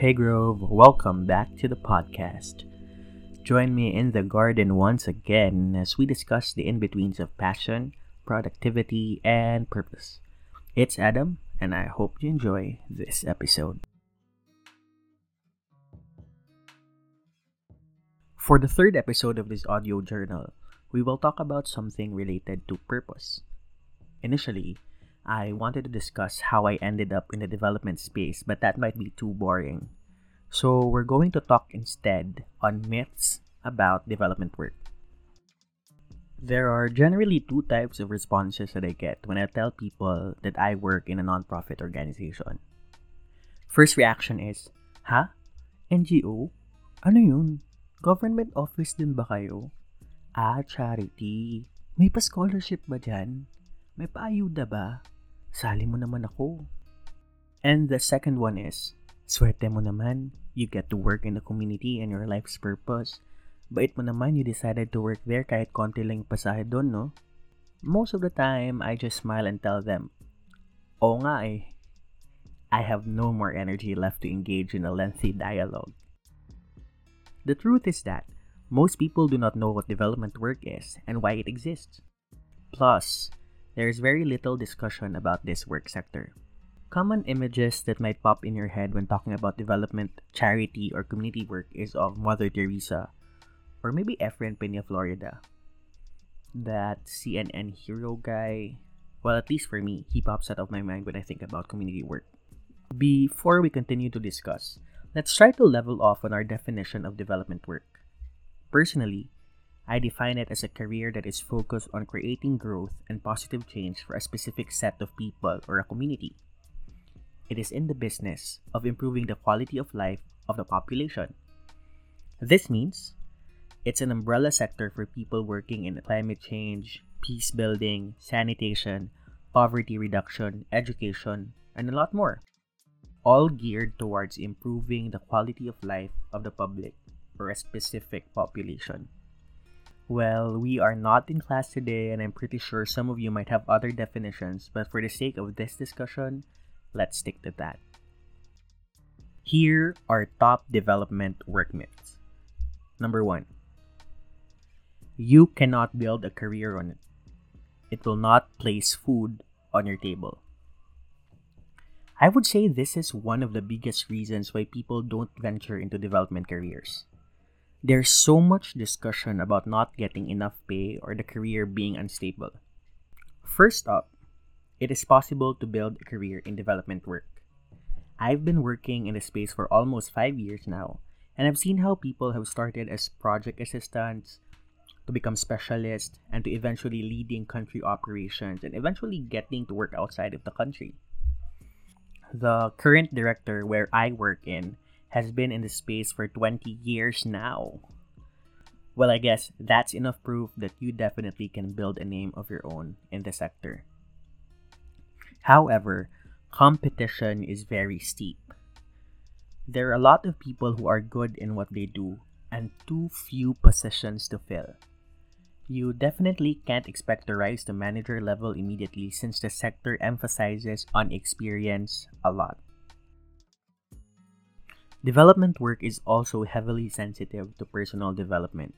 Hey Grove, welcome back to the podcast. Join me in the garden once again as we discuss the in betweens of passion, productivity, and purpose. It's Adam, and I hope you enjoy this episode. For the third episode of this audio journal, we will talk about something related to purpose. Initially, I wanted to discuss how I ended up in the development space, but that might be too boring. So, we're going to talk instead on myths about development work. There are generally two types of responses that I get when I tell people that I work in a nonprofit organization. First reaction is, Ha? NGO? Ano yun? Government office din ba kayo? Ah, charity. May pa-scholarship ba dyan? May paayuda ba? Sali mo naman ako. And the second one is, swerte mo naman. You get to work in the community and your life's purpose. Bait mo naman you decided to work there kahit konti lang yung pasahe doon, no? Most of the time, I just smile and tell them, Oo nga eh. I have no more energy left to engage in a lengthy dialogue. The truth is that most people do not know what development work is and why it exists. Plus, there is very little discussion about this work sector. Common images that might pop in your head when talking about development, charity, or community work is of Mother Teresa, or maybe Efren Peñaflorida. That CNN hero guy, well, at least for me, he pops out of my mind when I think about community work. Before we continue to discuss, let's try to level off on our definition of development work. Personally, I define it as a career that is focused on creating growth and positive change for a specific set of people or a community. It is in the business of improving the quality of life of the population. This means it's an umbrella sector for people working in climate change, peace building, sanitation, poverty reduction, education, and a lot more. All geared towards improving the quality of life of the public or a specific population. Well, we are not in class today, and I'm pretty sure some of you might have other definitions, but for the sake of this discussion, let's stick to that. Here are top development work myths. Number one, you cannot build a career on it. It will not place food on your table. I would say this is one of the biggest reasons why people don't venture into development careers. There's so much discussion about not getting enough pay or the career being unstable. First up, it is possible to build a career in development work. I've been working in the space for almost five years now, and I've seen how people have started as project assistants, to become specialists, and to eventually leading country operations and eventually getting to work outside of the country. The current director where I work in has been in the space for 20 years now. Well, I guess that's enough proof that you definitely can build a name of your own in the sector. However, competition is very steep. There are a lot of people who are good in what they do and too few positions to fill. You definitely can't expect to rise to manager level immediately since the sector emphasizes on experience a lot. Development work is also heavily sensitive to personal development.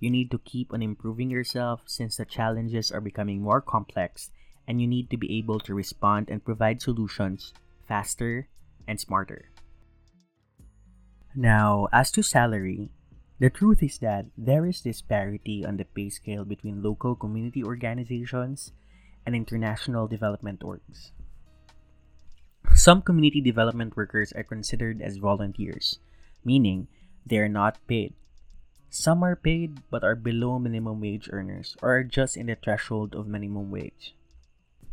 You need to keep on improving yourself since the challenges are becoming more complex and you need to be able to respond and provide solutions faster and smarter. Now, as to salary, the truth is that there is disparity on the pay scale between local community organizations and international development orgs. Some community development workers are considered as volunteers, meaning they are not paid. Some are paid but are below minimum wage earners or are just in the threshold of minimum wage.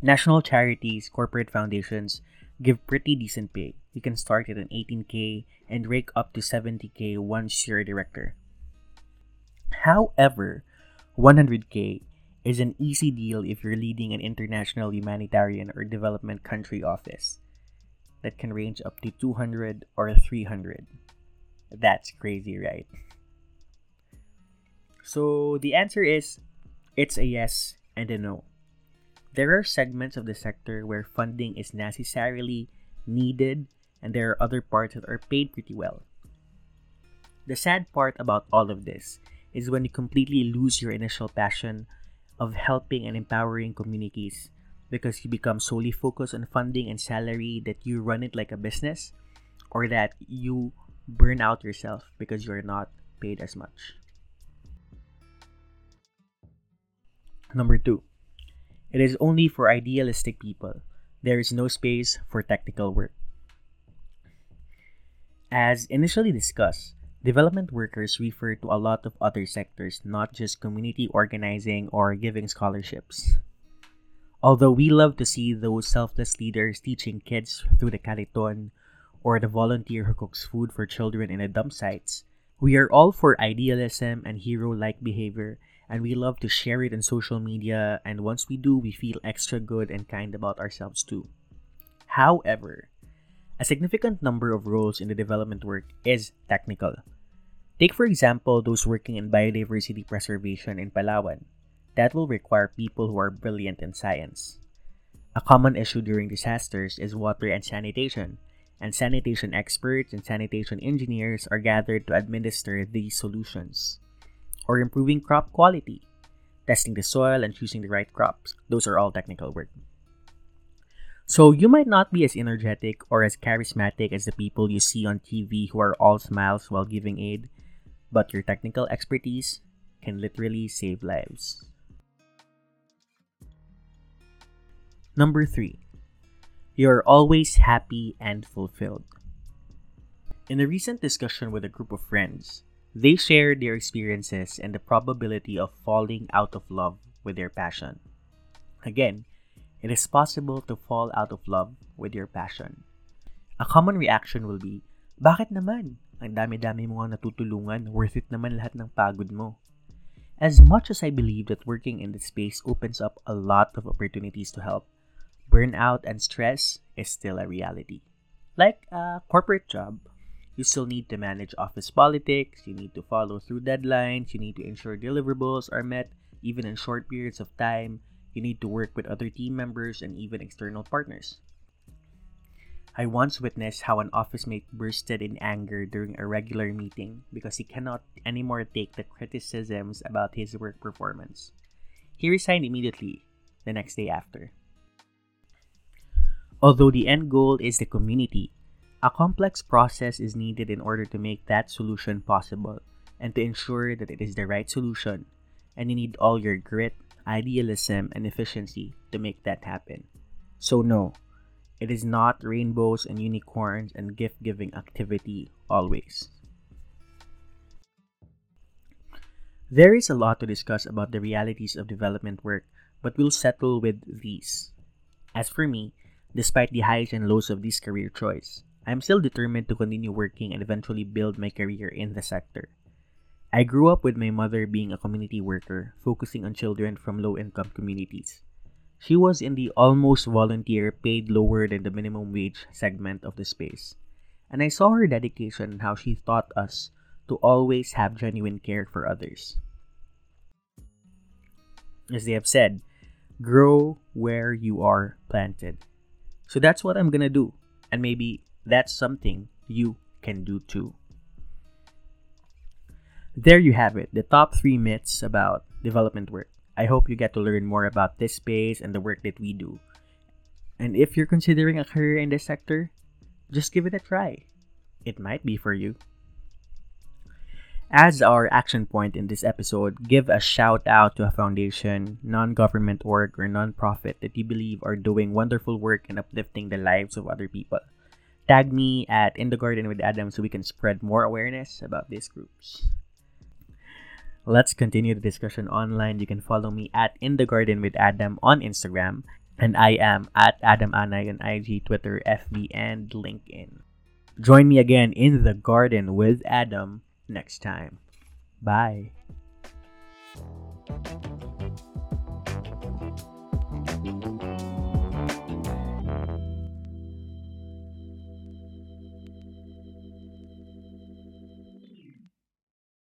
National charities, corporate foundations give pretty decent pay. You can start at an 18k and rake up to 70k once you're a director. However, 100k is an easy deal if you're leading an international humanitarian or development country office that can range up to 200 or 300. That's crazy, right? So the answer is it's a yes and a no. There are segments of the sector where funding is necessarily needed and there are other parts that are paid pretty well. The sad part about all of this is when you completely lose your initial passion of helping and empowering communities because you become solely focused on funding and salary that you run it like a business or that you burn out yourself because you're not paid as much. Number two, it is only for idealistic people. There is no space for technical work. As initially discussed, development workers refer to a lot of other sectors, not just community organizing or giving scholarships. Although we love to see those selfless leaders teaching kids through the Kariton or the volunteer who cooks food for children in the dump sites, we are all for idealism and hero like behavior, and we love to share it on social media. And once we do, we feel extra good and kind about ourselves too. However, a significant number of roles in the development work is technical. Take, for example, those working in biodiversity preservation in Palawan that will require people who are brilliant in science. A common issue during disasters is water and sanitation, and sanitation experts and sanitation engineers are gathered to administer these solutions. Or improving crop quality, testing the soil and choosing the right crops. Those are all technical work. So you might not be as energetic or as charismatic as the people you see on TV who are all smiles while giving aid, but your technical expertise can literally save lives. Number three, you're always happy and fulfilled. In a recent discussion with a group of friends, they shared their experiences and the probability of falling out of love with their passion. Again, it is possible to fall out of love with your passion. A common reaction will be, Bakit naman? Ang dami-dami mo nga natutulungan, worth it naman lahat ng pagod mo. As much as I believe that working in this space opens up a lot of opportunities to help, burnout and stress is still a reality. Like a corporate job, you still need to manage office politics, you need to follow through deadlines, you need to ensure deliverables are met even in short periods of time, you need to work with other team members and even external partners. I once witnessed how an office mate bursted in anger during a regular meeting because he cannot anymore take the criticisms about his work performance. He resigned immediately the next day after. Although the end goal is the community, a complex process is needed in order to make that solution possible and to ensure that it is the right solution, and you need all your grit, idealism, and efficiency to make that happen. So, no, it is not rainbows and unicorns and gift giving activity always. There is a lot to discuss about the realities of development work, but we'll settle with these. As for me, Despite the highs and lows of this career choice, I am still determined to continue working and eventually build my career in the sector. I grew up with my mother being a community worker, focusing on children from low income communities. She was in the almost volunteer, paid lower than the minimum wage segment of the space. And I saw her dedication and how she taught us to always have genuine care for others. As they have said, grow where you are planted. So that's what I'm gonna do. And maybe that's something you can do too. There you have it, the top three myths about development work. I hope you get to learn more about this space and the work that we do. And if you're considering a career in this sector, just give it a try. It might be for you. As our action point in this episode, give a shout out to a foundation, non government org, or non-profit that you believe are doing wonderful work and uplifting the lives of other people. Tag me at In the Garden with Adam so we can spread more awareness about these groups. Let's continue the discussion online. You can follow me at In the Garden with Adam on Instagram, and I am at Adam Anay on IG, Twitter, FB, and LinkedIn. Join me again in the garden with Adam next time. Bye.